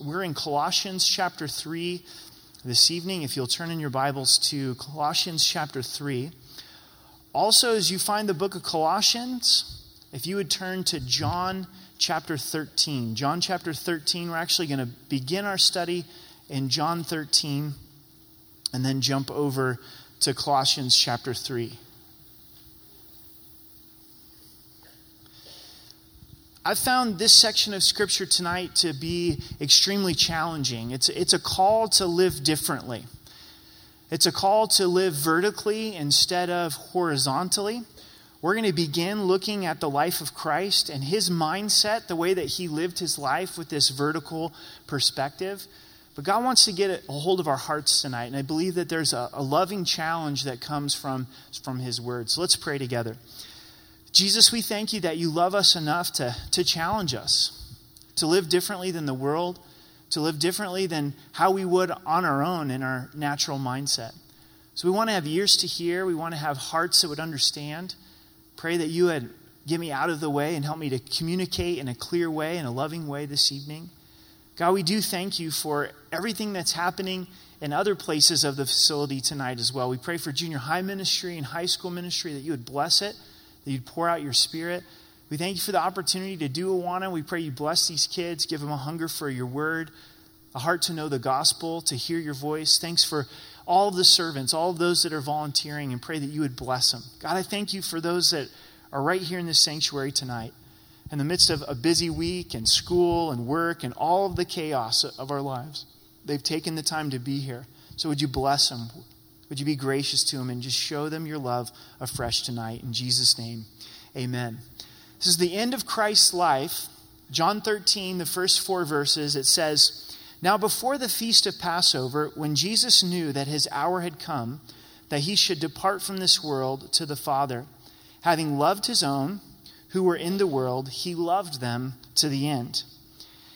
We're in Colossians chapter 3 this evening. If you'll turn in your Bibles to Colossians chapter 3. Also, as you find the book of Colossians, if you would turn to John chapter 13. John chapter 13, we're actually going to begin our study in John 13 and then jump over to Colossians chapter 3. I found this section of Scripture tonight to be extremely challenging. It's, it's a call to live differently. It's a call to live vertically instead of horizontally. We're going to begin looking at the life of Christ and his mindset, the way that he lived his life with this vertical perspective. But God wants to get a hold of our hearts tonight, and I believe that there's a, a loving challenge that comes from, from his word. So let's pray together. Jesus, we thank you that you love us enough to, to challenge us, to live differently than the world, to live differently than how we would on our own in our natural mindset. So we want to have ears to hear, we want to have hearts that would understand. Pray that you would get me out of the way and help me to communicate in a clear way, in a loving way this evening. God, we do thank you for everything that's happening in other places of the facility tonight as well. We pray for junior high ministry and high school ministry that you would bless it that you'd pour out your spirit. We thank you for the opportunity to do Awana. We pray you bless these kids, give them a hunger for your word, a heart to know the gospel, to hear your voice. Thanks for all of the servants, all of those that are volunteering, and pray that you would bless them. God, I thank you for those that are right here in this sanctuary tonight. In the midst of a busy week and school and work and all of the chaos of our lives, they've taken the time to be here. So would you bless them? Would you be gracious to them and just show them your love afresh tonight? In Jesus' name, amen. This is the end of Christ's life. John 13, the first four verses, it says, Now before the feast of Passover, when Jesus knew that his hour had come, that he should depart from this world to the Father, having loved his own who were in the world, he loved them to the end.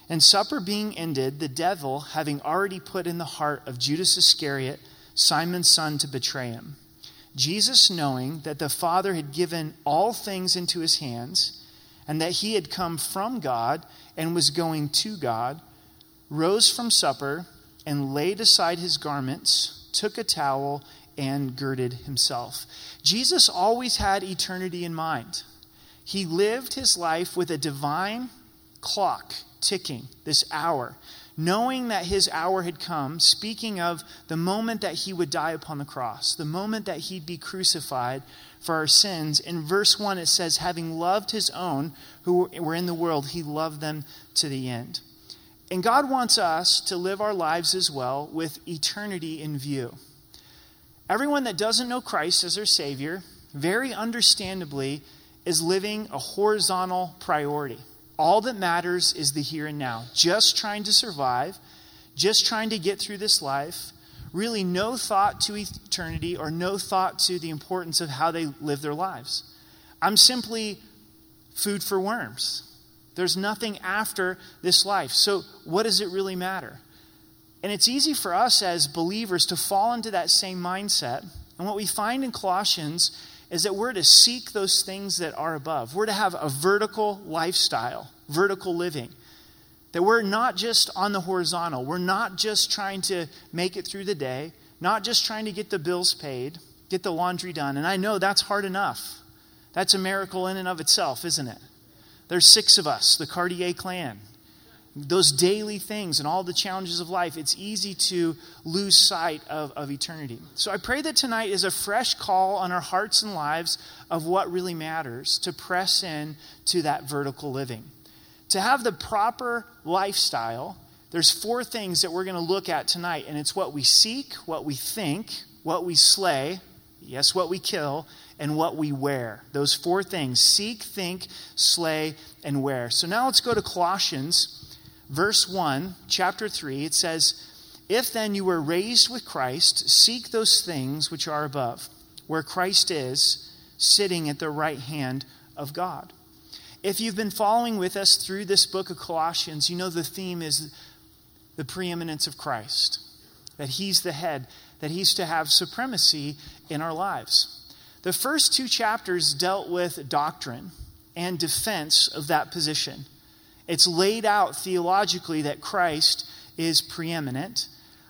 And supper being ended, the devil, having already put in the heart of Judas Iscariot, Simon's son, to betray him. Jesus, knowing that the Father had given all things into his hands, and that he had come from God and was going to God, rose from supper and laid aside his garments, took a towel, and girded himself. Jesus always had eternity in mind. He lived his life with a divine clock ticking, this hour knowing that his hour had come, speaking of the moment that he would die upon the cross, the moment that he'd be crucified for our sins. In verse 1, it says, Having loved his own who were in the world, he loved them to the end. And God wants us to live our lives as well with eternity in view. Everyone that doesn't know Christ as their Savior, very understandably, is living a horizontal priority. All that matters is the here and now. Just trying to survive, just trying to get through this life. Really, no thought to eternity or no thought to the importance of how they live their lives. I'm simply food for worms. There's nothing after this life. So, what does it really matter? And it's easy for us as believers to fall into that same mindset. And what we find in Colossians is that we're to seek those things that are above. We're to have a vertical lifestyle, vertical living. That we're not just on the horizontal. We're not just trying to make it through the day, not just trying to get the bills paid, get the laundry done. And I know that's hard enough. That's a miracle in and of itself, isn't it? There's six of us, the Cartier clan those daily things and all the challenges of life, it's easy to lose sight of, of eternity. So I pray that tonight is a fresh call on our hearts and lives of what really matters to press in to that vertical living. To have the proper lifestyle, there's four things that we're going to look at tonight, and it's what we seek, what we think, what we slay, yes, what we kill, and what we wear. Those four things seek, think, slay, and wear. So now let's go to Colossians verse 1, chapter 3, it says, If then you were raised with Christ, seek those things which are above, where Christ is, sitting at the right hand of God. If you've been following with us through this book of Colossians, you know the theme is the preeminence of Christ, that He's the head, that He's to have supremacy in our lives. The first two chapters dealt with doctrine and defense of that position. It's laid out theologically that Christ is preeminent.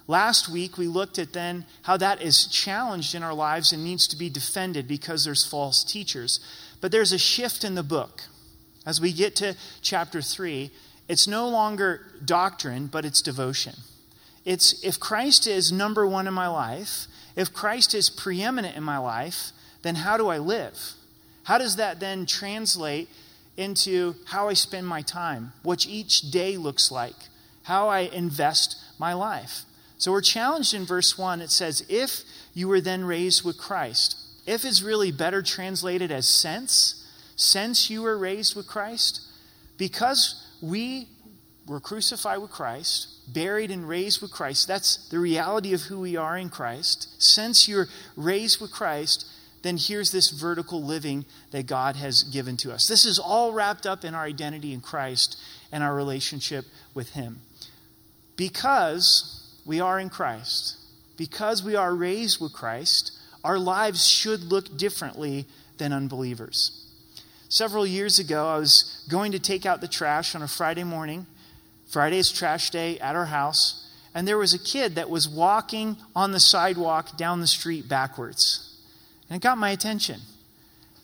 Last week, we looked at then how that is challenged in our lives and needs to be defended because there's false teachers. But there's a shift in the book. As we get to chapter 3, it's no longer doctrine, but it's devotion. It's if Christ is number one in my life, if Christ is preeminent in my life, then how do I live? How does that then translate into how I spend my time, what each day looks like, how I invest my life? So we're challenged in verse 1. It says, If you were then raised with Christ. If is really better translated as since. Since you were raised with Christ. Because we were crucified with Christ, buried and raised with Christ. That's the reality of who we are in Christ. Since you're raised with Christ, then here's this vertical living that God has given to us. This is all wrapped up in our identity in Christ and our relationship with Him. Because we are in Christ, because we are raised with Christ, our lives should look differently than unbelievers. Several years ago, I was going to take out the trash on a Friday morning. Friday's trash day at our house. And there was a kid that was walking on the sidewalk down the street backwards. And it got my attention.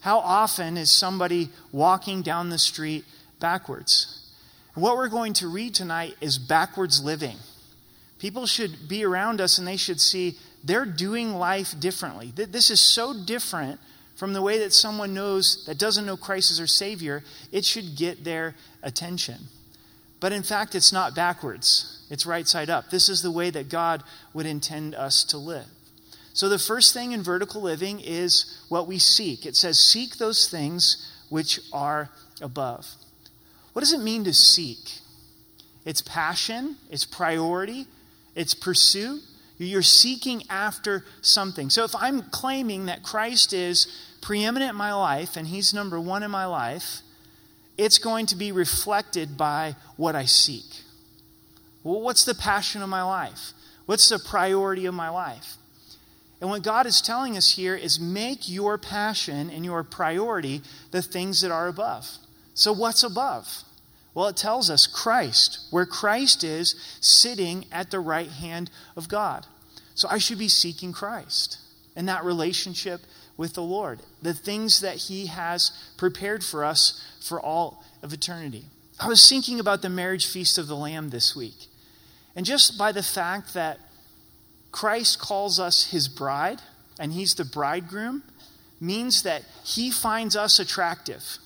How often is somebody walking down the street backwards? What we're going to read tonight is backwards living. People should be around us and they should see they're doing life differently. This is so different from the way that someone knows that doesn't know Christ as their Savior. It should get their attention. But in fact, it's not backwards, it's right side up. This is the way that God would intend us to live. So, the first thing in vertical living is what we seek. It says, Seek those things which are above. What does it mean to seek? It's passion, it's priority, it's pursuit. You're seeking after something. So, if I'm claiming that Christ is preeminent in my life and He's number one in my life, it's going to be reflected by what I seek. Well, what's the passion of my life? What's the priority of my life? And what God is telling us here is make your passion and your priority the things that are above. So, what's above? Well, it tells us Christ, where Christ is sitting at the right hand of God. So, I should be seeking Christ and that relationship with the Lord, the things that He has prepared for us for all of eternity. I was thinking about the marriage feast of the Lamb this week. And just by the fact that Christ calls us His bride, and He's the bridegroom, means that He finds us attractive.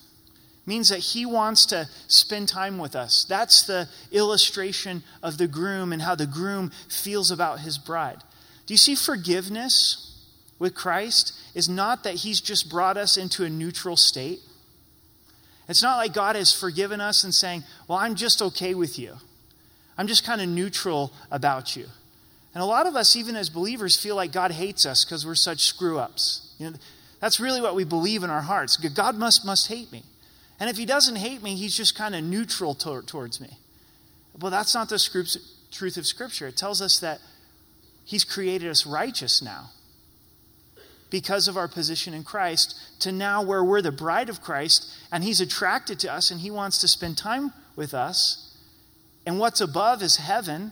Means that he wants to spend time with us. That's the illustration of the groom and how the groom feels about his bride. Do you see forgiveness with Christ is not that He's just brought us into a neutral state. It's not like God has forgiven us and saying, Well, I'm just okay with you. I'm just kind of neutral about you. And a lot of us, even as believers, feel like God hates us because we're such screw ups. You know, that's really what we believe in our hearts. God must, must hate me. And if He doesn't hate me, He's just kind of neutral to, towards me. Well, that's not the truth of Scripture. It tells us that He's created us righteous now because of our position in Christ to now where we're the bride of Christ and He's attracted to us and He wants to spend time with us. And what's above is heaven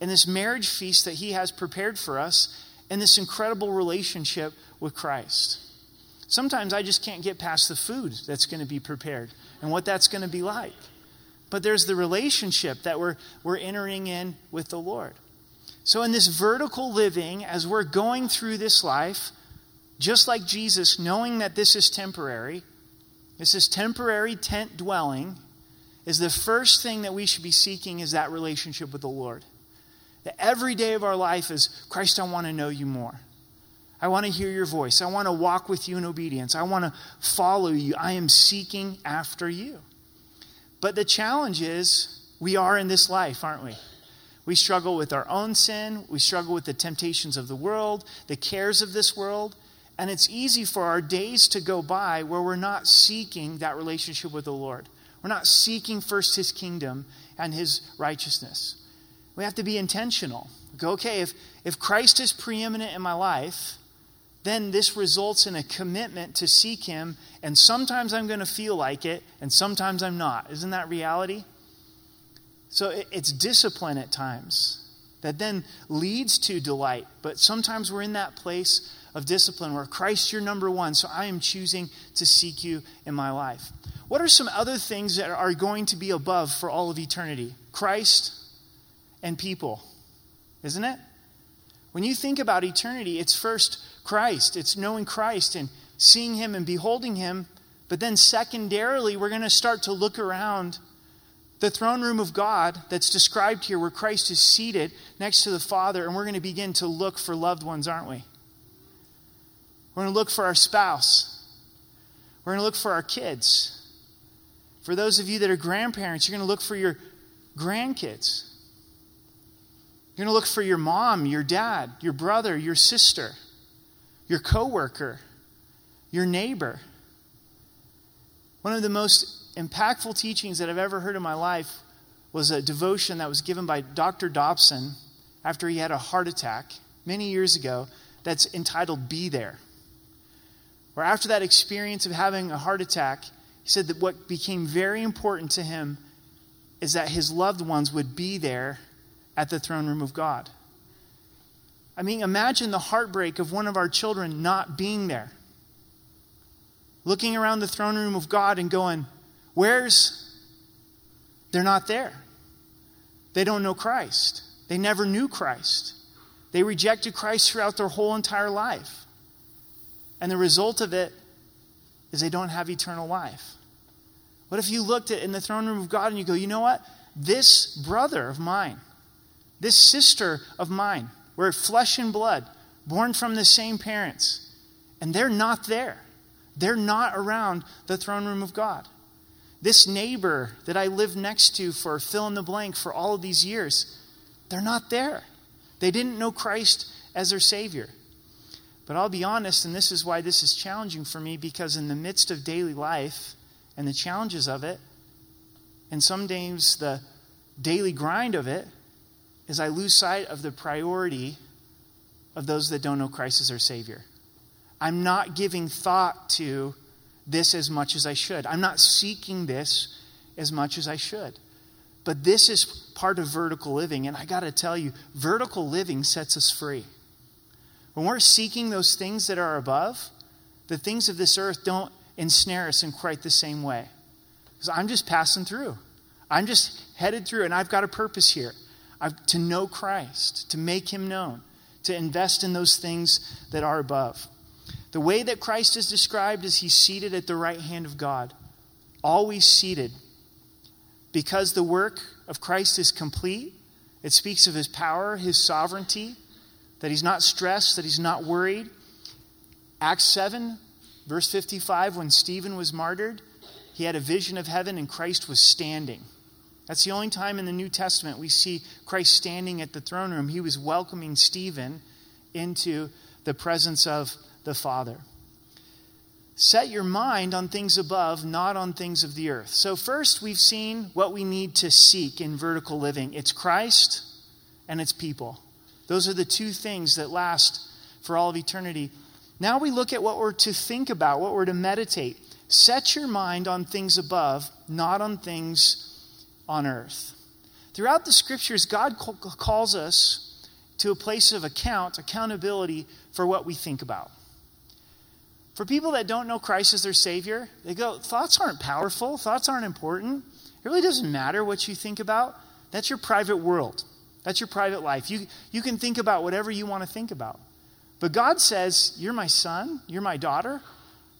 and this marriage feast that He has prepared for us and this incredible relationship with Christ. Sometimes I just can't get past the food that's going to be prepared and what that's going to be like. But there's the relationship that we're, we're entering in with the Lord. So, in this vertical living, as we're going through this life, just like Jesus, knowing that this is temporary, this is temporary tent dwelling, is the first thing that we should be seeking is that relationship with the Lord. That every day of our life is Christ, I want to know you more. I want to hear your voice. I want to walk with you in obedience. I want to follow you. I am seeking after you. But the challenge is we are in this life, aren't we? We struggle with our own sin. We struggle with the temptations of the world, the cares of this world. And it's easy for our days to go by where we're not seeking that relationship with the Lord. We're not seeking first his kingdom and his righteousness. We have to be intentional. Go, okay, if, if Christ is preeminent in my life, then this results in a commitment to seek him, and sometimes I'm going to feel like it, and sometimes I'm not. Isn't that reality? So it's discipline at times that then leads to delight. But sometimes we're in that place of discipline where Christ, you're number one, so I am choosing to seek you in my life. What are some other things that are going to be above for all of eternity? Christ and people, isn't it? When you think about eternity, it's first Christ, it's knowing Christ and seeing Him and beholding Him. But then, secondarily, we're going to start to look around the throne room of God that's described here, where Christ is seated next to the Father, and we're going to begin to look for loved ones, aren't we? We're going to look for our spouse. We're going to look for our kids. For those of you that are grandparents, you're going to look for your grandkids. You're going to look for your mom, your dad, your brother, your sister, your coworker, your neighbor. One of the most impactful teachings that I've ever heard in my life was a devotion that was given by Dr. Dobson after he had a heart attack many years ago that's entitled Be There. Where after that experience of having a heart attack, he said that what became very important to him is that his loved ones would be there at the throne room of God. I mean, imagine the heartbreak of one of our children not being there. Looking around the throne room of God and going, Where's. They're not there. They don't know Christ. They never knew Christ. They rejected Christ throughout their whole entire life. And the result of it is they don't have eternal life. What if you looked at in the throne room of God and you go, you know what? This brother of mine, this sister of mine, we're flesh and blood, born from the same parents, and they're not there. They're not around the throne room of God. This neighbor that I lived next to for fill in the blank for all of these years, they're not there. They didn't know Christ as their Savior. But I'll be honest, and this is why this is challenging for me, because in the midst of daily life and the challenges of it, and some days the daily grind of it, is I lose sight of the priority of those that don't know Christ as their Savior. I'm not giving thought to this as much as I should. I'm not seeking this as much as I should. But this is part of vertical living. And I got to tell you, vertical living sets us free. When we're seeking those things that are above, the things of this earth don't ensnare us in quite the same way. Because I'm just passing through. I'm just headed through, and I've got a purpose here Uh, to know Christ, to make him known, to invest in those things that are above. The way that Christ is described is he's seated at the right hand of God, always seated. Because the work of Christ is complete, it speaks of his power, his sovereignty, that he's not stressed, that he's not worried. Acts 7, verse 55, when Stephen was martyred, he had a vision of heaven and Christ was standing. That's the only time in the New Testament we see Christ standing at the throne room. He was welcoming Stephen into the presence of the Father. Set your mind on things above, not on things of the earth. So, first, we've seen what we need to seek in vertical living it's Christ and it's people. Those are the two things that last for all of eternity. Now we look at what we're to think about, what we're to meditate. Set your mind on things above, not on things on earth. Throughout the scriptures, God calls us to a place of account, accountability for what we think about. For people that don't know Christ as their Savior, they go, thoughts aren't powerful, thoughts aren't important. It really doesn't matter what you think about. That's your private world, that's your private life. You, you can think about whatever you want to think about. But God says, You're my son, you're my daughter.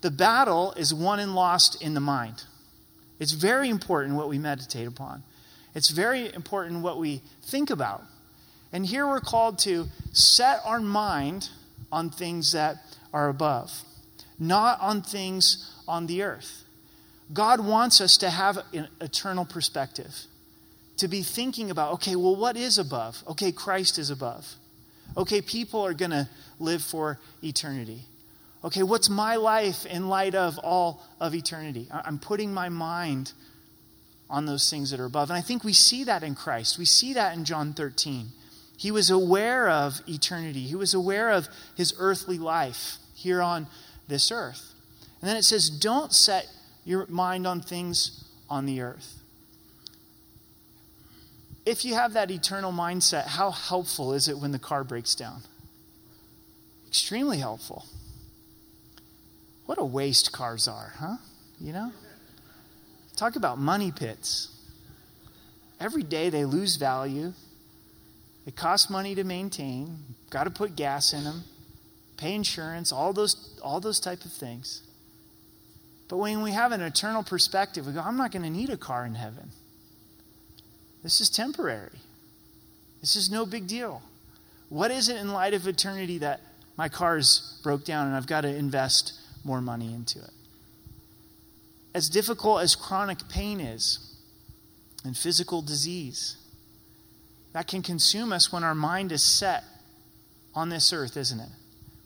The battle is won and lost in the mind. It's very important what we meditate upon. It's very important what we think about. And here we're called to set our mind on things that are above not on things on the earth. God wants us to have an eternal perspective, to be thinking about, okay, well, what is above? Okay, Christ is above. Okay, people are going to live for eternity. Okay, what's my life in light of all of eternity? I'm putting my mind on those things that are above. And I think we see that in Christ. We see that in John 13. He was aware of eternity, he was aware of his earthly life here on this earth. And then it says, don't set your mind on things on the earth. if you have that eternal mindset, how helpful is it when the car breaks down? Extremely helpful. What a waste cars are, huh? You know? Talk about money pits. Every day they lose value. It costs money to maintain. Got to put gas in them, pay insurance, all those, all those type of things. But when we have an eternal perspective, we go, I'm not going to need a car in heaven. This is temporary. This is no big deal. What is it in light of eternity that my car's broke down and I've got to invest more money into it? As difficult as chronic pain is and physical disease, that can consume us when our mind is set on this earth, isn't it?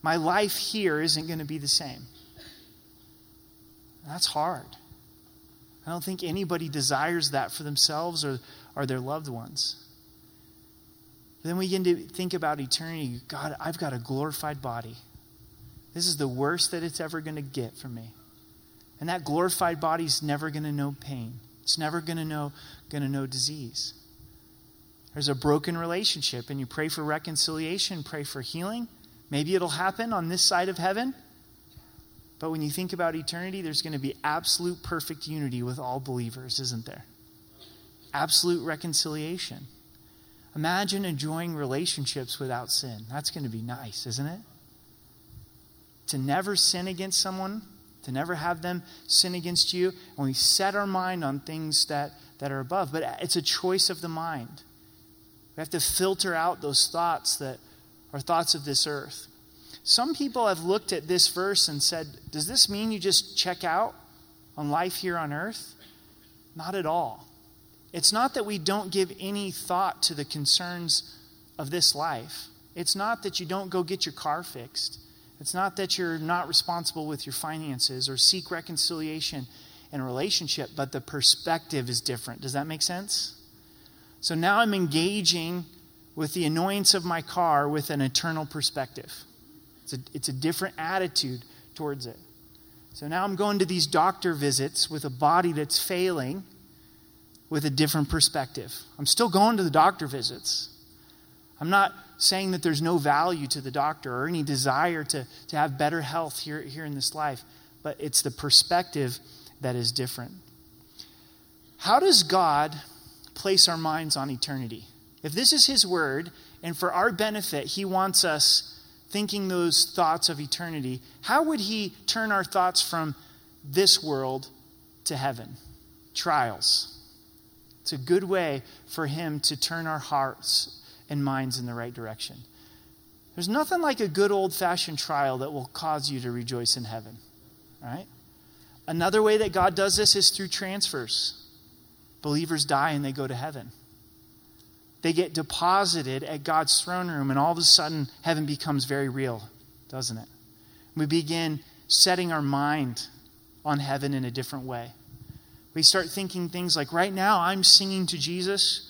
My life here isn't going to be the same. That's hard. I don't think anybody desires that for themselves or, or their loved ones. Then we begin to think about eternity. God, I've got a glorified body. This is the worst that it's ever going to get for me. And that glorified body is never going to know pain. It's never going to know going to know disease. There's a broken relationship and you pray for reconciliation, pray for healing. Maybe it'll happen on this side of heaven. But when you think about eternity, there's going to be absolute perfect unity with all believers, isn't there? Absolute reconciliation. Imagine enjoying relationships without sin. That's going to be nice, isn't it? To never sin against someone, to never have them sin against you, and we set our mind on things that, that are above. But it's a choice of the mind. We have to filter out those thoughts that are thoughts of this earth. Some people have looked at this verse and said, Does this mean you just check out on life here on earth? Not at all. It's not that we don't give any thought to the concerns of this life. It's not that you don't go get your car fixed. It's not that you're not responsible with your finances or seek reconciliation in a relationship, but the perspective is different. Does that make sense? So now I'm engaging with the annoyance of my car with an eternal perspective. It's a, it's a different attitude towards it. So now I'm going to these doctor visits with a body that's failing with a different perspective. I'm still going to the doctor visits. I'm not saying that there's no value to the doctor or any desire to, to have better health here, here in this life, but it's the perspective that is different. How does God place our minds on eternity. If this is His word, and for our benefit, He wants us thinking those thoughts of eternity, how would He turn our thoughts from this world to heaven? Trials. It's a good way for Him to turn our hearts and minds in the right direction. There's nothing like a good old fashioned trial that will cause you to rejoice in heaven, right? Another way that God does this is through transfers. Believers die and they go to heaven. They get deposited at God's throne room, and all of a sudden, heaven becomes very real, doesn't it? We begin setting our mind on heaven in a different way. We start thinking things like, right now, I'm singing to Jesus,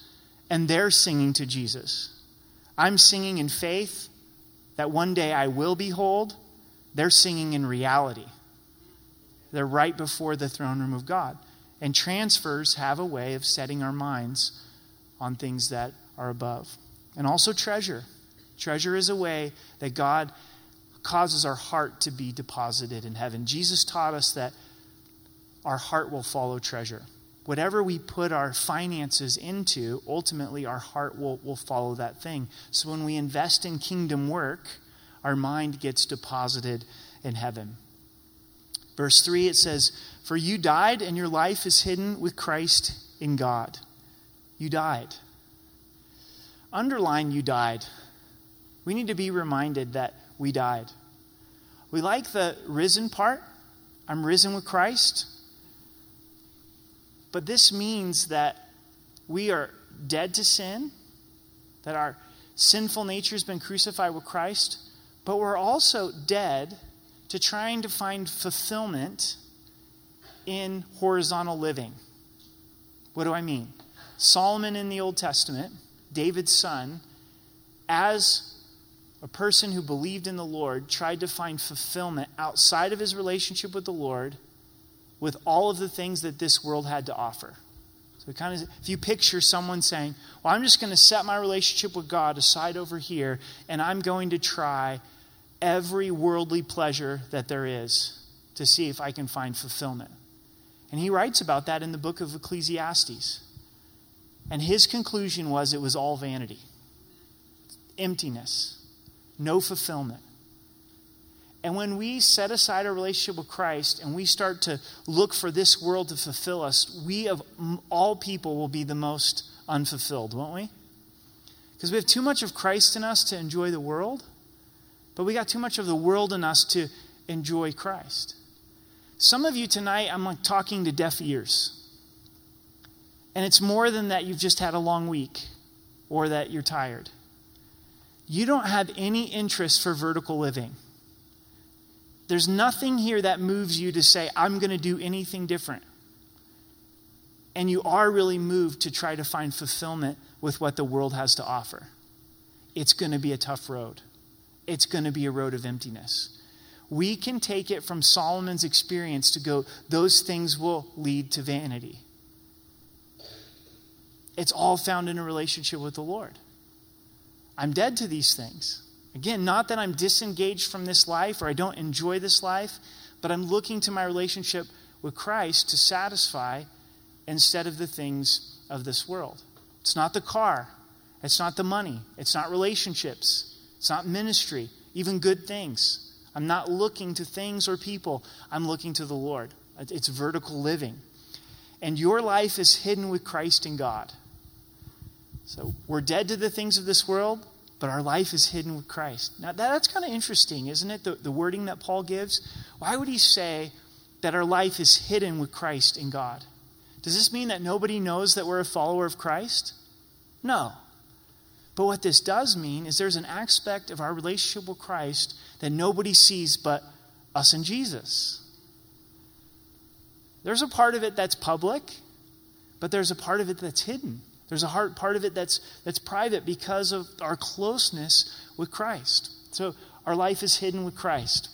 and they're singing to Jesus. I'm singing in faith that one day I will behold. They're singing in reality. They're right before the throne room of God. And transfers have a way of setting our minds on things that are above. And also treasure. Treasure is a way that God causes our heart to be deposited in heaven. Jesus taught us that our heart will follow treasure. Whatever we put our finances into, ultimately our heart will, will follow that thing. So when we invest in kingdom work, our mind gets deposited in heaven. Verse 3, it says, For you died, and your life is hidden with Christ in God. You died. Underline, you died. We need to be reminded that we died. We like the risen part. I'm risen with Christ. But this means that we are dead to sin, that our sinful nature has been crucified with Christ, but we're also dead to trying to find fulfillment in horizontal living. What do I mean? Solomon in the Old Testament, David's son, as a person who believed in the Lord, tried to find fulfillment outside of his relationship with the Lord with all of the things that this world had to offer. So kind of, if you picture someone saying, Well, I'm just going to set my relationship with God aside over here, and I'm going to try every worldly pleasure that there is to see if I can find fulfillment. And he writes about that in the book of Ecclesiastes. And his conclusion was it was all vanity, emptiness, no fulfillment. And when we set aside our relationship with Christ and we start to look for this world to fulfill us, we of all people will be the most unfulfilled, won't we? Because we have too much of Christ in us to enjoy the world, but we got too much of the world in us to enjoy Christ. Some of you tonight, I'm like talking to deaf ears. And it's more than that you've just had a long week or that you're tired. You don't have any interest for vertical living. There's nothing here that moves you to say, I'm going to do anything different. And you are really moved to try to find fulfillment with what the world has to offer. It's going to be a tough road, it's going to be a road of emptiness. We can take it from Solomon's experience to go, those things will lead to vanity. It's all found in a relationship with the Lord. I'm dead to these things. Again, not that I'm disengaged from this life or I don't enjoy this life, but I'm looking to my relationship with Christ to satisfy instead of the things of this world. It's not the car, it's not the money, it's not relationships, it's not ministry, even good things. I'm not looking to things or people, I'm looking to the Lord. It's vertical living. And your life is hidden with Christ in God. So we're dead to the things of this world but our life is hidden with Christ. Now, that's kind of interesting, isn't it? The, the wording that Paul gives. Why would he say that our life is hidden with Christ in God? Does this mean that nobody knows that we're a follower of Christ? No. But what this does mean is there's an aspect of our relationship with Christ that nobody sees but us and Jesus. There's a part of it that's public, but there's a part of it that's hidden. There's a heart part of it that's, that's private because of our closeness with Christ. So our life is hidden with Christ.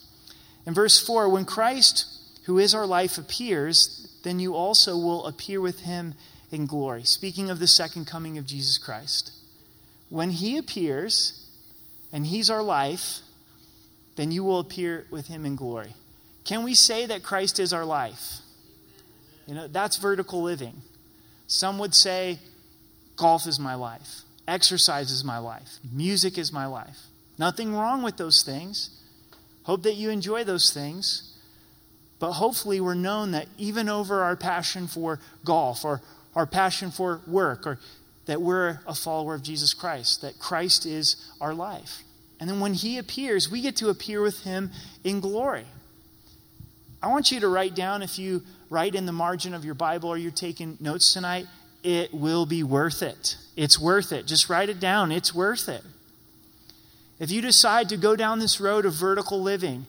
In verse 4, when Christ, who is our life, appears, then you also will appear with him in glory. Speaking of the second coming of Jesus Christ. When he appears, and he's our life, then you will appear with him in glory. Can we say that Christ is our life? You know, that's vertical living. Some would say Golf is my life. Exercise is my life. Music is my life. Nothing wrong with those things. Hope that you enjoy those things. But hopefully, we're known that even over our passion for golf or our passion for work, or that we're a follower of Jesus Christ, that Christ is our life. And then when He appears, we get to appear with Him in glory. I want you to write down, if you write in the margin of your Bible or you're taking notes tonight, it will be worth it. It's worth it. Just write it down. It's worth it. If you decide to go down this road of vertical living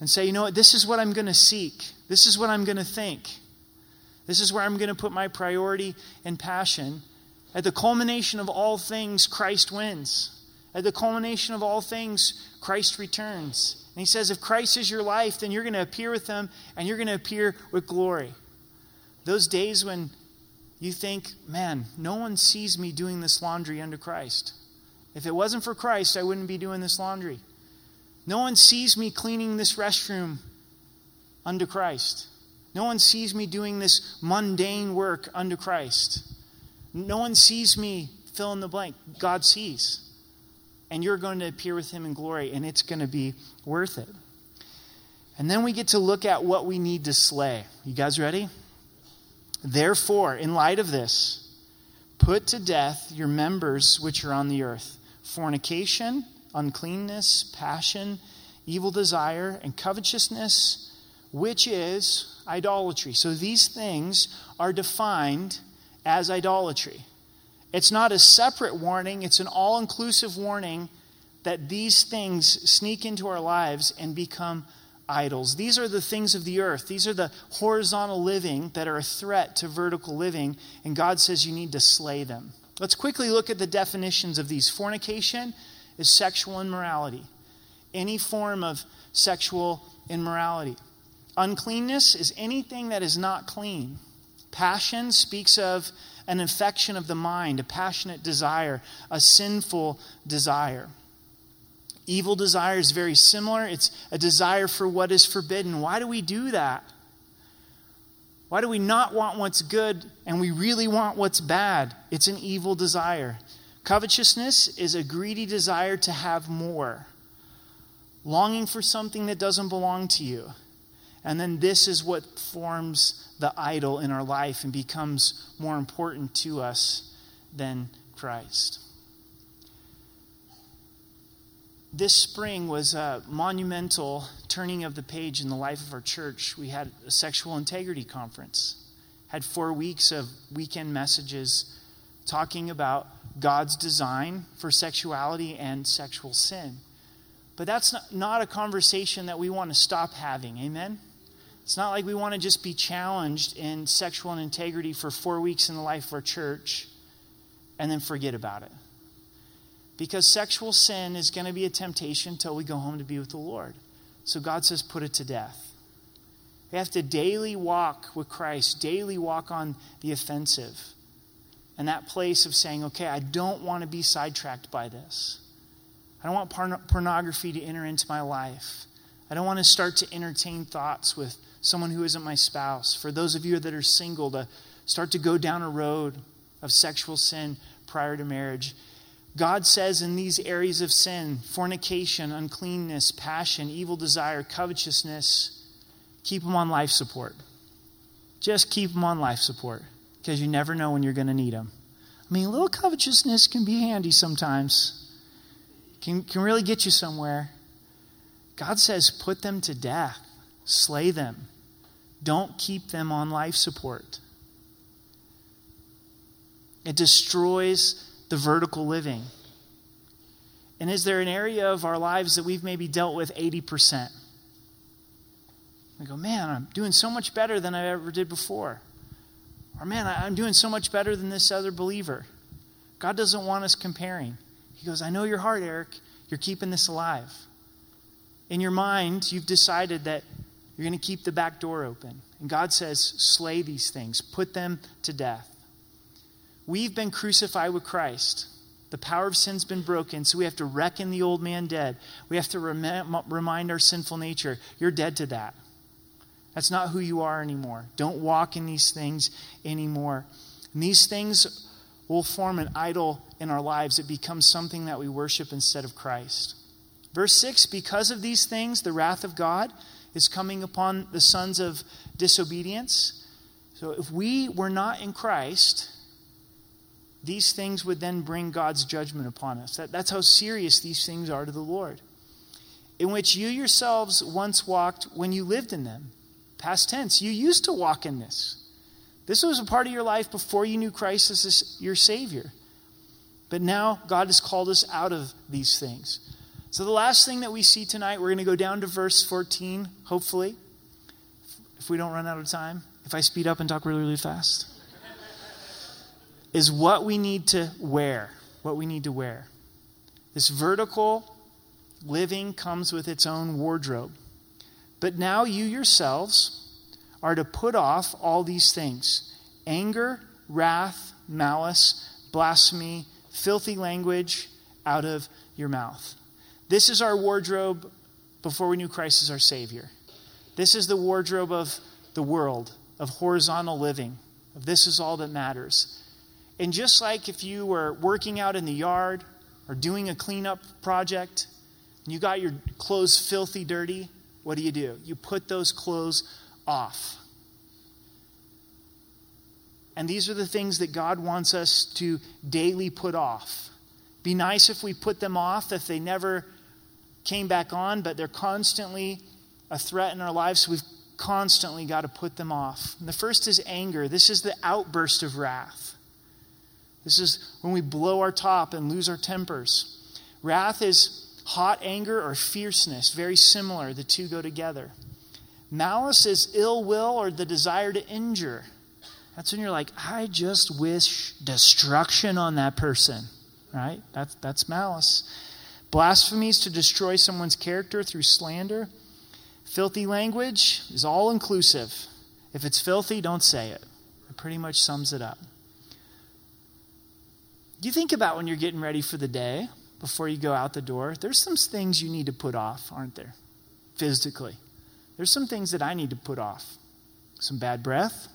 and say, you know what, this is what I'm going to seek, this is what I'm going to think, this is where I'm going to put my priority and passion, at the culmination of all things, Christ wins. At the culmination of all things, Christ returns. And he says, if Christ is your life, then you're going to appear with him and you're going to appear with glory. Those days when you think, man, no one sees me doing this laundry under Christ. If it wasn't for Christ, I wouldn't be doing this laundry. No one sees me cleaning this restroom under Christ. No one sees me doing this mundane work under Christ. No one sees me fill in the blank. God sees. And you're going to appear with him in glory, and it's going to be worth it. And then we get to look at what we need to slay. You guys ready? Therefore, in light of this, put to death your members which are on the earth fornication, uncleanness, passion, evil desire, and covetousness, which is idolatry. So these things are defined as idolatry. It's not a separate warning, it's an all inclusive warning that these things sneak into our lives and become idols. These are the things of the earth. These are the horizontal living that are a threat to vertical living, and God says you need to slay them. Let's quickly look at the definitions of these. Fornication is sexual immorality, any form of sexual immorality. Uncleanness is anything that is not clean. Passion speaks of an affection of the mind, a passionate desire, a sinful desire. Evil desire is very similar. It's a desire for what is forbidden. Why do we do that? Why do we not want what's good and we really want what's bad? It's an evil desire. Covetousness is a greedy desire to have more, longing for something that doesn't belong to you. And then this is what forms the idol in our life and becomes more important to us than Christ. This spring was a monumental turning of the page in the life of our church. We had a sexual integrity conference, had four weeks of weekend messages talking about God's design for sexuality and sexual sin. But that's not, a conversation that we want to stop having. Amen? It's not like we want to just be challenged in sexual integrity for four weeks in the life of our church and then forget about it. Because sexual sin is going to be a temptation until we go home to be with the Lord. So God says, put it to death. We have to daily walk with Christ, daily walk on the offensive. And that place of saying, okay, I don't want to be sidetracked by this. I don't want pornography to enter into my life. I don't want to start to entertain thoughts with someone who isn't my spouse. For those of you that are single, to start to go down a road of sexual sin prior to marriage. God says in these areas of sin fornication, uncleanness, passion, evil desire, covetousness keep them on life support. Just keep them on life support because you never know when you're going to need them. I mean, a little covetousness can be handy sometimes, can, can really get you somewhere. God says, put them to death, slay them. Don't keep them on life support. It destroys the vertical living. And is there an area of our lives that we've maybe dealt with 80%? We go, man, I'm doing so much better than I ever did before. Or, man, I'm doing so much better than this other believer. God doesn't want us comparing. He goes, I know your heart, Eric. You're keeping this alive. In your mind, you've decided that you're going to keep the back door open. And God says, slay these things, put them to death. We've been crucified with Christ. The power of sin's been broken, so we have to reckon the old man dead. We have to rem- remind our sinful nature, you're dead to that. That's not who you are anymore. Don't walk in these things anymore. And these things will form an idol in our lives. It becomes something that we worship instead of Christ. Verse 6 Because of these things, the wrath of God is coming upon the sons of disobedience. So if we were not in Christ, these things would then bring God's judgment upon us. That, that's how serious these things are to the Lord. In which you yourselves once walked when you lived in them. Past tense, you used to walk in this. This was a part of your life before you knew Christ as your Savior. But now God has called us out of these things. So, the last thing that we see tonight, we're going to go down to verse 14, hopefully, if we don't run out of time. If I speed up and talk really, really fast, is what we need to wear. What we need to wear. This vertical living comes with its own wardrobe. But now you yourselves are to put off all these things anger, wrath, malice, blasphemy, filthy language out of your mouth. This is our wardrobe before we knew Christ as our Savior. This is the wardrobe of the world, of horizontal living, of this is all that matters. And just like if you were working out in the yard or doing a cleanup project, and you got your clothes filthy dirty, what do you do? You put those clothes off. And these are the things that God wants us to daily put off. Be nice if we put them off, if they never came back on, but they're constantly a threat in our lives, so we've constantly got to put them off. And the first is anger. This is the outburst of wrath. This is when we blow our top and lose our tempers. Wrath is hot anger or fierceness, very similar. The two go together. Malice is ill will or the desire to injure. That's when you're like, I just wish destruction on that person, right? That's, that's malice. Blasphemies to destroy someone's character through slander. Filthy language is all inclusive. If it's filthy, don't say it. It pretty much sums it up. You think about when you're getting ready for the day before you go out the door, there's some things you need to put off, aren't there? Physically. There's some things that I need to put off. Some bad breath,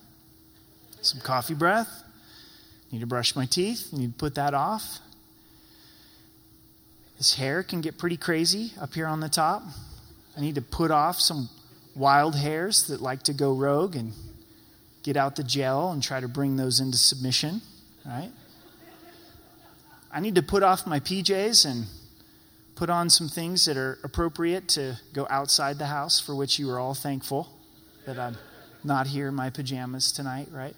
some coffee breath. Need to brush my teeth. Need to put that off. This hair can get pretty crazy up here on the top. I need to put off some wild hairs that like to go rogue and get out the gel and try to bring those into submission, right? I need to put off my PJs and put on some things that are appropriate to go outside the house, for which you are all thankful that I'm not here in my pajamas tonight, right?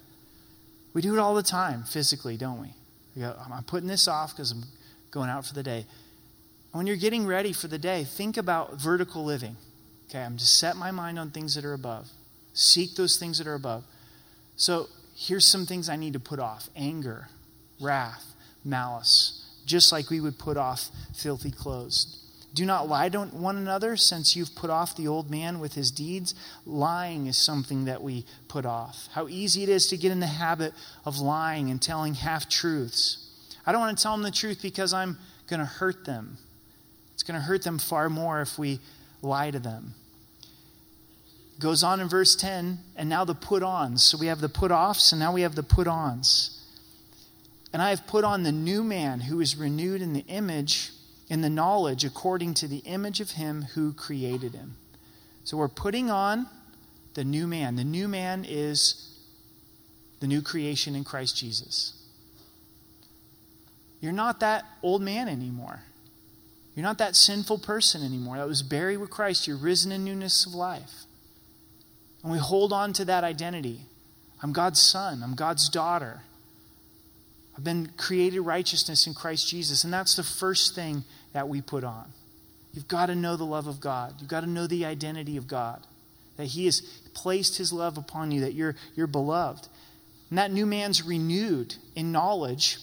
We do it all the time physically, don't we? we go, I'm putting this off because I'm going out for the day. When you're getting ready for the day, think about vertical living. Okay, I'm to set my mind on things that are above. Seek those things that are above. So here's some things I need to put off anger, wrath, malice, just like we would put off filthy clothes. Do not lie to one another, since you've put off the old man with his deeds. Lying is something that we put off. How easy it is to get in the habit of lying and telling half truths. I don't want to tell them the truth because I'm going to hurt them. It's going to hurt them far more if we lie to them. Goes on in verse 10, and now the put ons. So we have the put offs, and now we have the put ons. And I have put on the new man who is renewed in the image, in the knowledge, according to the image of him who created him. So we're putting on the new man. The new man is the new creation in Christ Jesus. You're not that old man anymore. You're not that sinful person anymore that was buried with Christ. You're risen in newness of life. And we hold on to that identity. I'm God's son, I'm God's daughter. I've been created righteousness in Christ Jesus. And that's the first thing that we put on. You've got to know the love of God. You've got to know the identity of God. That He has placed His love upon you, that you're, you're beloved. And that new man's renewed in knowledge.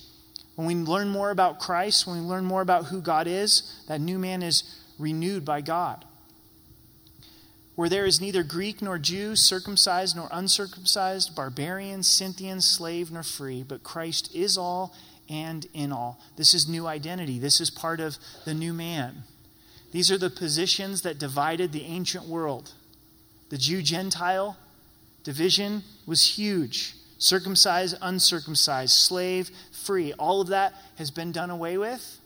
When we learn more about Christ, when we learn more about who God is, that new man is renewed by God where there is neither Greek nor Jew, circumcised nor uncircumcised, barbarian, Scythian, slave nor free, but Christ is all and in all. This is new identity. This is part of the new man. These are the positions that divided the ancient world. The Jew Gentile division was huge. Circumcised, uncircumcised, slave, free. All of that has been done away with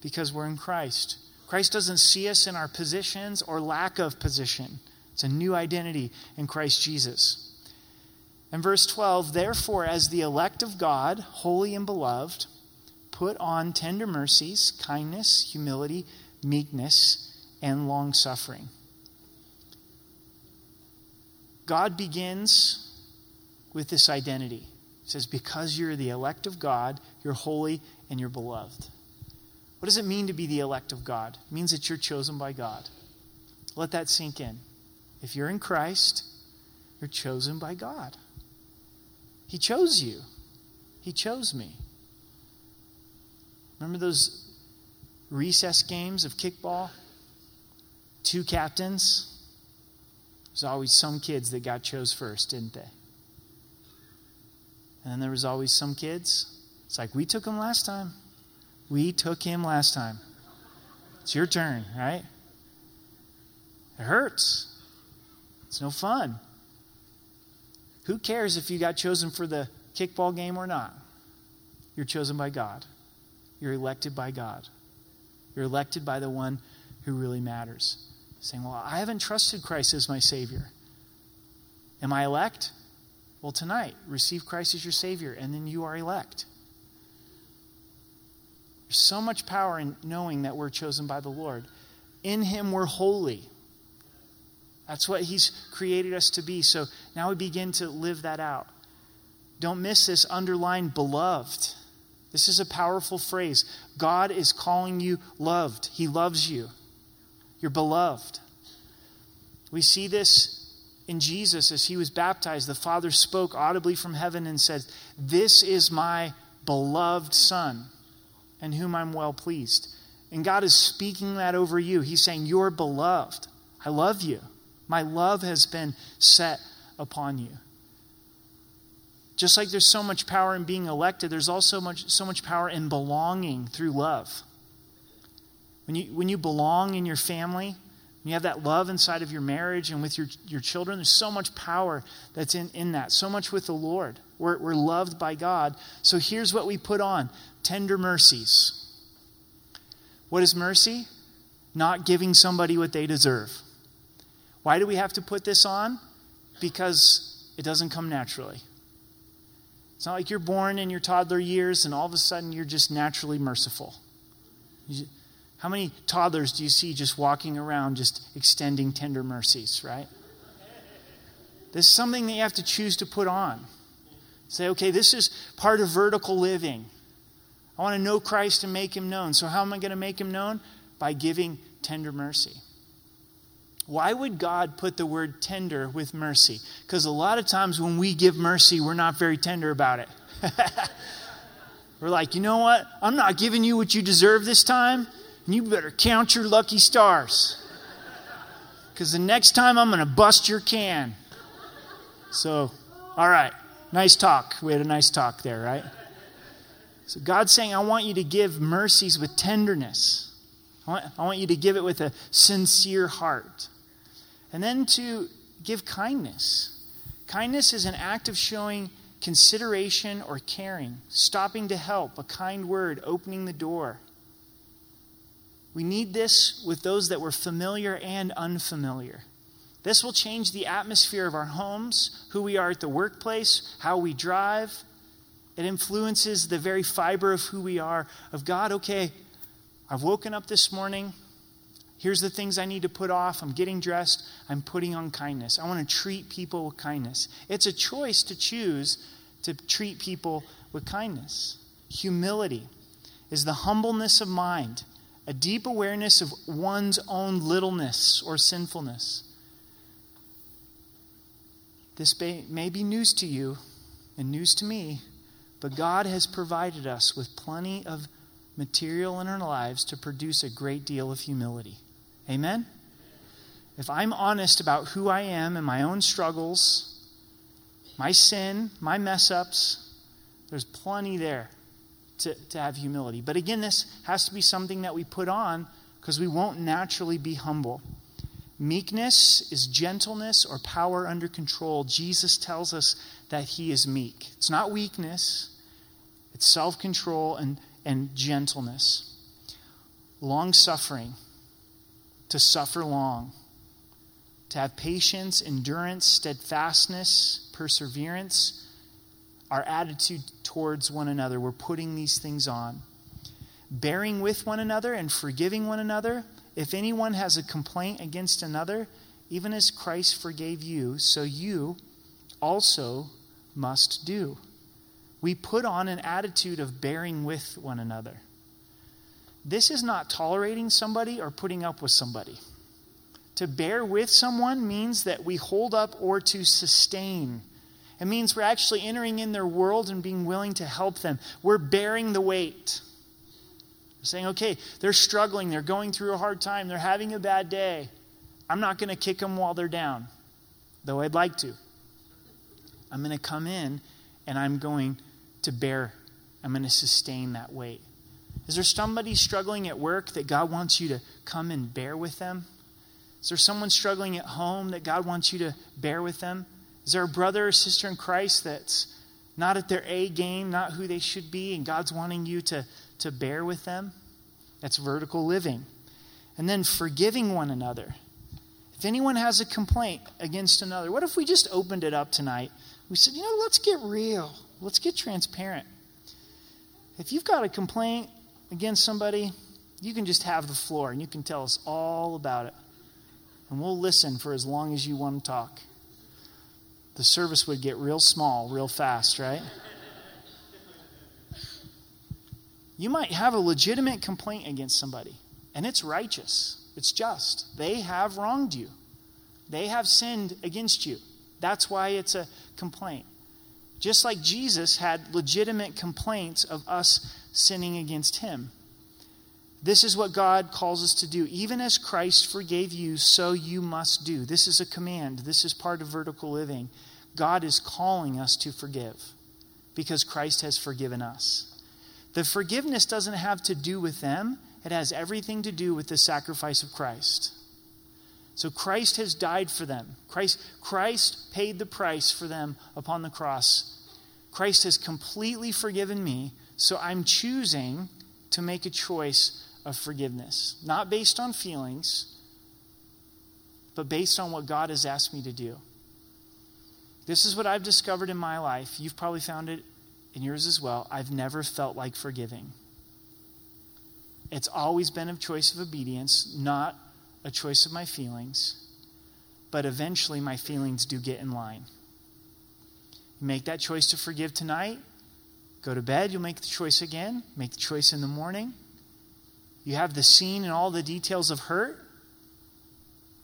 because we're in Christ. Christ doesn't see us in our positions or lack of position. It's a new identity in Christ Jesus. And verse 12, therefore, as the elect of God, holy and beloved, put on tender mercies, kindness, humility, meekness, and long suffering. God begins with this identity. He says, Because you're the elect of God, you're holy and you're beloved. What does it mean to be the elect of God? It means that you're chosen by God. Let that sink in. If you're in Christ, you're chosen by God. He chose you, He chose me. Remember those recess games of kickball? Two captains? There's always some kids that got chose first, didn't they? And then there was always some kids. It's like, we took him last time. We took him last time. It's your turn, right? It hurts. It's no fun. Who cares if you got chosen for the kickball game or not? You're chosen by God. You're elected by God. You're elected by the one who really matters. Saying, Well, I haven't trusted Christ as my Savior. Am I elect? Well, tonight, receive Christ as your Savior, and then you are elect. There's so much power in knowing that we're chosen by the Lord. In Him, we're holy. That's what He's created us to be. So now we begin to live that out. Don't miss this underlined beloved. This is a powerful phrase. God is calling you loved. He loves you. You're beloved. We see this in Jesus as he was baptized. The Father spoke audibly from heaven and said, This is my beloved Son, in whom I'm well pleased. And God is speaking that over you. He's saying, You're beloved. I love you. My love has been set upon you. Just like there's so much power in being elected, there's also much, so much power in belonging through love. When you, when you belong in your family, you have that love inside of your marriage and with your, your children, there's so much power that's in, in that, so much with the Lord. We're, we're loved by God. So here's what we put on tender mercies. What is mercy? Not giving somebody what they deserve. Why do we have to put this on? Because it doesn't come naturally. It's not like you're born in your toddler years and all of a sudden you're just naturally merciful. How many toddlers do you see just walking around, just extending tender mercies, right? This is something that you have to choose to put on. Say, okay, this is part of vertical living. I want to know Christ and make him known. So, how am I going to make him known? By giving tender mercy. Why would God put the word tender with mercy? Because a lot of times when we give mercy, we're not very tender about it. we're like, you know what? I'm not giving you what you deserve this time, and you better count your lucky stars. Because the next time I'm going to bust your can. So, all right. Nice talk. We had a nice talk there, right? So God's saying, I want you to give mercies with tenderness. I want, I want you to give it with a sincere heart. And then to give kindness. Kindness is an act of showing consideration or caring, stopping to help, a kind word, opening the door. We need this with those that were familiar and unfamiliar. This will change the atmosphere of our homes, who we are at the workplace, how we drive. It influences the very fiber of who we are. Of God, okay, I've woken up this morning. Here's the things I need to put off. I'm getting dressed. I'm putting on kindness. I want to treat people with kindness. It's a choice to choose to treat people with kindness. Humility is the humbleness of mind, a deep awareness of one's own littleness or sinfulness. This may be news to you and news to me, but God has provided us with plenty of material in our lives to produce a great deal of humility. Amen? If I'm honest about who I am and my own struggles, my sin, my mess ups, there's plenty there to, to have humility. But again, this has to be something that we put on because we won't naturally be humble. Meekness is gentleness or power under control. Jesus tells us that he is meek. It's not weakness, it's self control and, and gentleness. Long suffering to suffer long, to have patience, endurance, steadfastness, perseverance, our attitude towards one another. We're putting these things on. Bearing with one another and forgiving one another. If anyone has a complaint against another, even as Christ forgave you, so you also must do. We put on an attitude of bearing with one another. This is not tolerating somebody or putting up with somebody. To bear with someone means that we hold up or to sustain. It means we're actually entering in their world and being willing to help them. We're bearing the weight. We're saying, okay, they're struggling, they're going through a hard time, they're having a bad day. I'm not going to kick them while they're down, though I'd like to. I'm going to come in and I'm going to bear, I'm going to sustain that weight. Is there somebody struggling at work that God wants you to come and bear with them? Is there someone struggling at home that God wants you to bear with them? Is there a brother or sister in Christ that's not at their A game, not who they should be, and God's wanting you to, to bear with them? That's vertical living. And then forgiving one another. If anyone has a complaint against another, what if we just opened it up tonight? We said, you know, let's get real. Let's get transparent. If you've got a complaint against somebody, you can just have the floor and you can tell us all about it. And we'll listen for as long as you want to talk. The service would get real small real fast, right? You might have a legitimate complaint against somebody, and it's righteous, it's just. They have wronged you, they have sinned against you. That's why it's a complaint. Just like Jesus had legitimate complaints of us sinning against him. This is what God calls us to do. Even as Christ forgave you, so you must do. This is a command. This is part of vertical living. God is calling us to forgive. because Christ has forgiven us. The forgiveness doesn't have to do with them, it has everything to do with the sacrifice of Christ. So Christ has died for them. Christ, Christ paid the price for them upon the cross. Christ has completely forgiven me, so I'm choosing to make a choice of forgiveness. Not based on feelings, but based on what God has asked me to do. This is what I've discovered in my life. You've probably found it in yours as well. I've never felt like forgiving. It's always been a choice of obedience, not a choice of my feelings. But eventually, my feelings do get in line. Make that choice to forgive tonight. Go to bed, you'll make the choice again. Make the choice in the morning. You have the scene and all the details of hurt,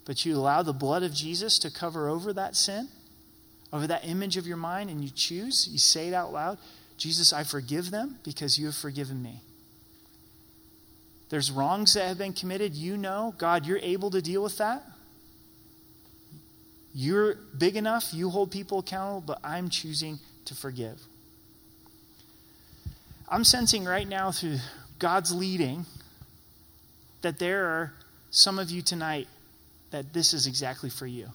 but you allow the blood of Jesus to cover over that sin, over that image of your mind, and you choose, you say it out loud Jesus, I forgive them because you have forgiven me. There's wrongs that have been committed. You know, God, you're able to deal with that. You're big enough, you hold people accountable, but I'm choosing to forgive. I'm sensing right now through God's leading that there are some of you tonight that this is exactly for you.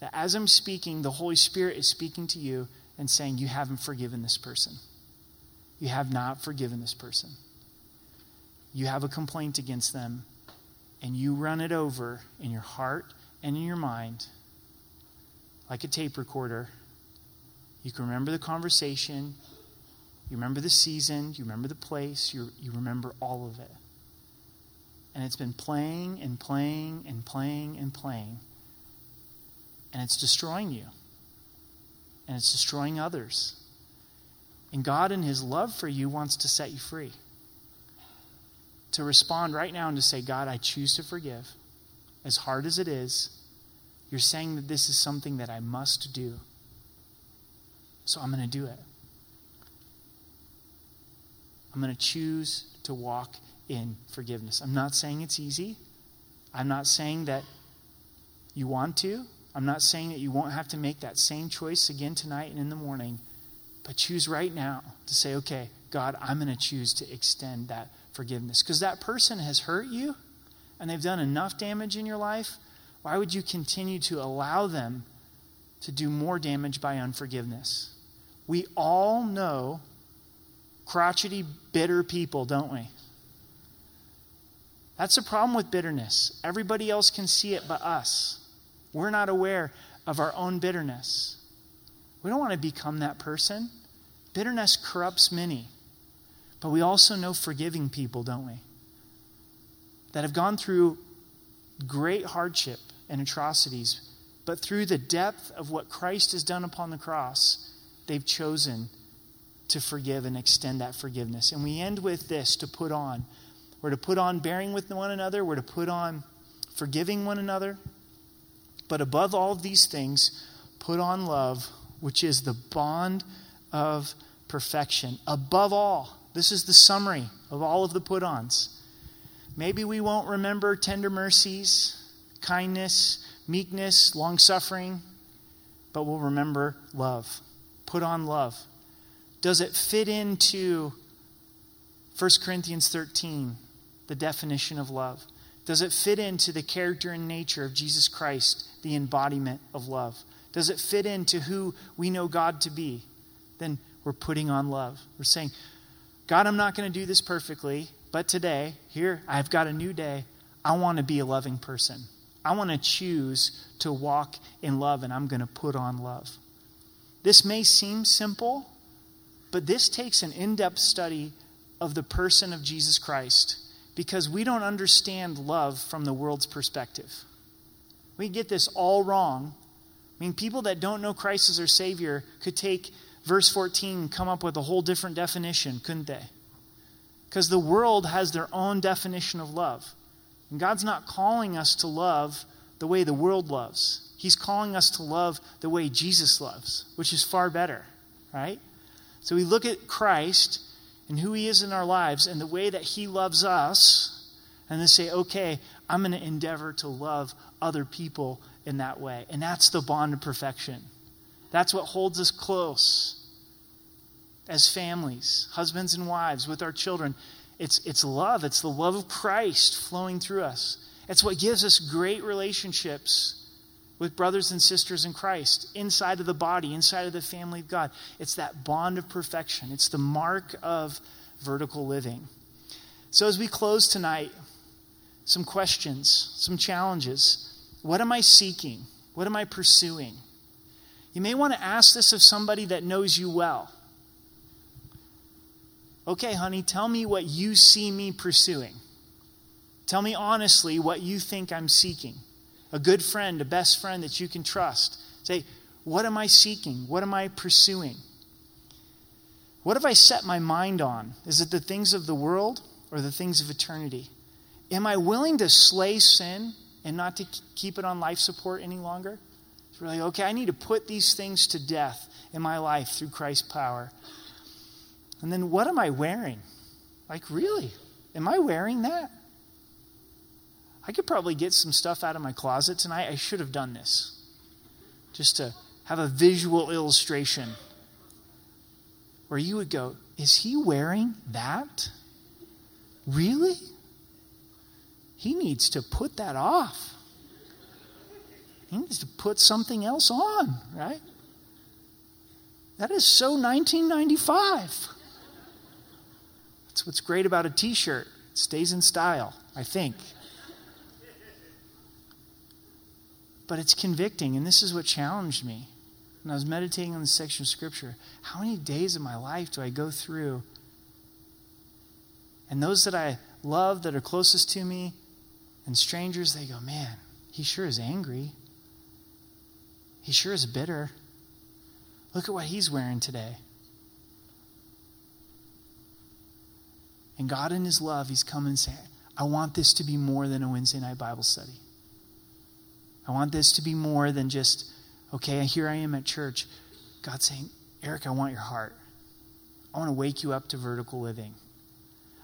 That as I'm speaking, the Holy Spirit is speaking to you and saying, You haven't forgiven this person. You have not forgiven this person. You have a complaint against them, and you run it over in your heart and in your mind like a tape recorder. You can remember the conversation, you remember the season, you remember the place, you, you remember all of it. And it's been playing and playing and playing and playing. And it's destroying you. And it's destroying others. And God, in His love for you, wants to set you free. To respond right now and to say, God, I choose to forgive. As hard as it is, you're saying that this is something that I must do. So I'm going to do it. I'm going to choose to walk in forgiveness. I'm not saying it's easy. I'm not saying that you want to. I'm not saying that you won't have to make that same choice again tonight and in the morning. But choose right now to say, okay, God, I'm going to choose to extend that forgiveness. Because that person has hurt you and they've done enough damage in your life. Why would you continue to allow them to do more damage by unforgiveness? We all know crotchety, bitter people, don't we? That's the problem with bitterness. Everybody else can see it but us. We're not aware of our own bitterness. We don't want to become that person. Bitterness corrupts many. But we also know forgiving people, don't we? That have gone through great hardship and atrocities, but through the depth of what Christ has done upon the cross, they've chosen to forgive and extend that forgiveness. And we end with this to put on we're to put on bearing with one another. We're to put on forgiving one another. But above all these things, put on love, which is the bond of perfection. Above all, this is the summary of all of the put ons. Maybe we won't remember tender mercies, kindness, meekness, long suffering, but we'll remember love. Put on love. Does it fit into 1 Corinthians 13? the definition of love? Does it fit into the character and nature of Jesus Christ, the embodiment of love? Does it fit into who we know God to be? Then we're putting on love. We're saying, God, I'm not going to do this perfectly, but today, here, I've got a new day. I want to be a loving person. I want to choose to walk in love, and I'm going to put on love. This may seem simple, but this takes an in depth study of the person of Jesus Christ because we don't understand love from the world's perspective. We get this all wrong. I mean, people that don't know Christ as their Savior could take verse 14 and come up with a whole different definition, couldn't they? Because the world has their own definition of love. And God's not calling us to love the way the world loves. He's calling us to love the way Jesus loves, which is far better, right? So we look at Christ and who He is in our lives and the way that He loves us, and then say, okay, I'm going to endeavor to love other people in that way. And that's the bond of perfection. That's what holds us close as families, husbands and wives, with our children. It's, it's love. It's the love of Christ flowing through us. It's what gives us great relationships with brothers and sisters in Christ, inside of the body, inside of the family of God. It's that bond of perfection. It's the mark of vertical living. So, as we close tonight, some questions, some challenges. What am I seeking? What am I pursuing? You may want to ask this of somebody that knows you well. Okay, honey, tell me what you see me pursuing. Tell me honestly what you think I'm seeking. A good friend, a best friend that you can trust. Say, what am I seeking? What am I pursuing? What have I set my mind on? Is it the things of the world or the things of eternity? Am I willing to slay sin and not to keep it on life support any longer? It's really, okay, I need to put these things to death in my life through Christ's power. And then what am I wearing? Like, really? Am I wearing that? I could probably get some stuff out of my closet tonight. I should have done this just to have a visual illustration where you would go, Is he wearing that? Really? He needs to put that off. He needs to put something else on, right? That is so 1995. That's what's great about a t shirt. It stays in style, I think. But it's convicting, and this is what challenged me. When I was meditating on this section of Scripture, how many days of my life do I go through? And those that I love, that are closest to me, and strangers, they go, man, he sure is angry. He sure is bitter. Look at what he's wearing today. And God, in His love, He's come and saying, I want this to be more than a Wednesday night Bible study. I want this to be more than just, okay, here I am at church. God's saying, Eric, I want your heart. I want to wake you up to vertical living.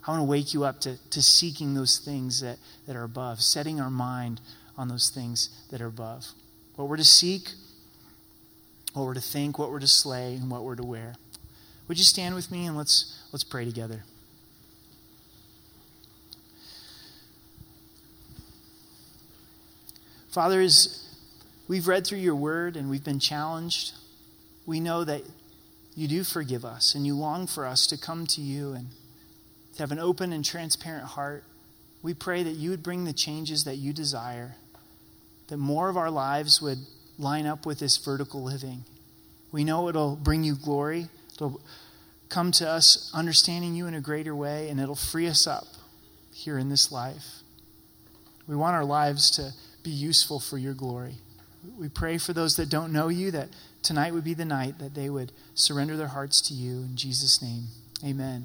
I want to wake you up to, to seeking those things that, that are above, setting our mind on those things that are above. What we're to seek, what we're to think, what we're to slay, and what we're to wear. Would you stand with me and let's, let's pray together? Father, as we've read through your word and we've been challenged, we know that you do forgive us and you long for us to come to you and to have an open and transparent heart. We pray that you would bring the changes that you desire, that more of our lives would line up with this vertical living. We know it'll bring you glory. It'll come to us understanding you in a greater way, and it'll free us up here in this life. We want our lives to be useful for your glory. We pray for those that don't know you that tonight would be the night that they would surrender their hearts to you. In Jesus' name, amen.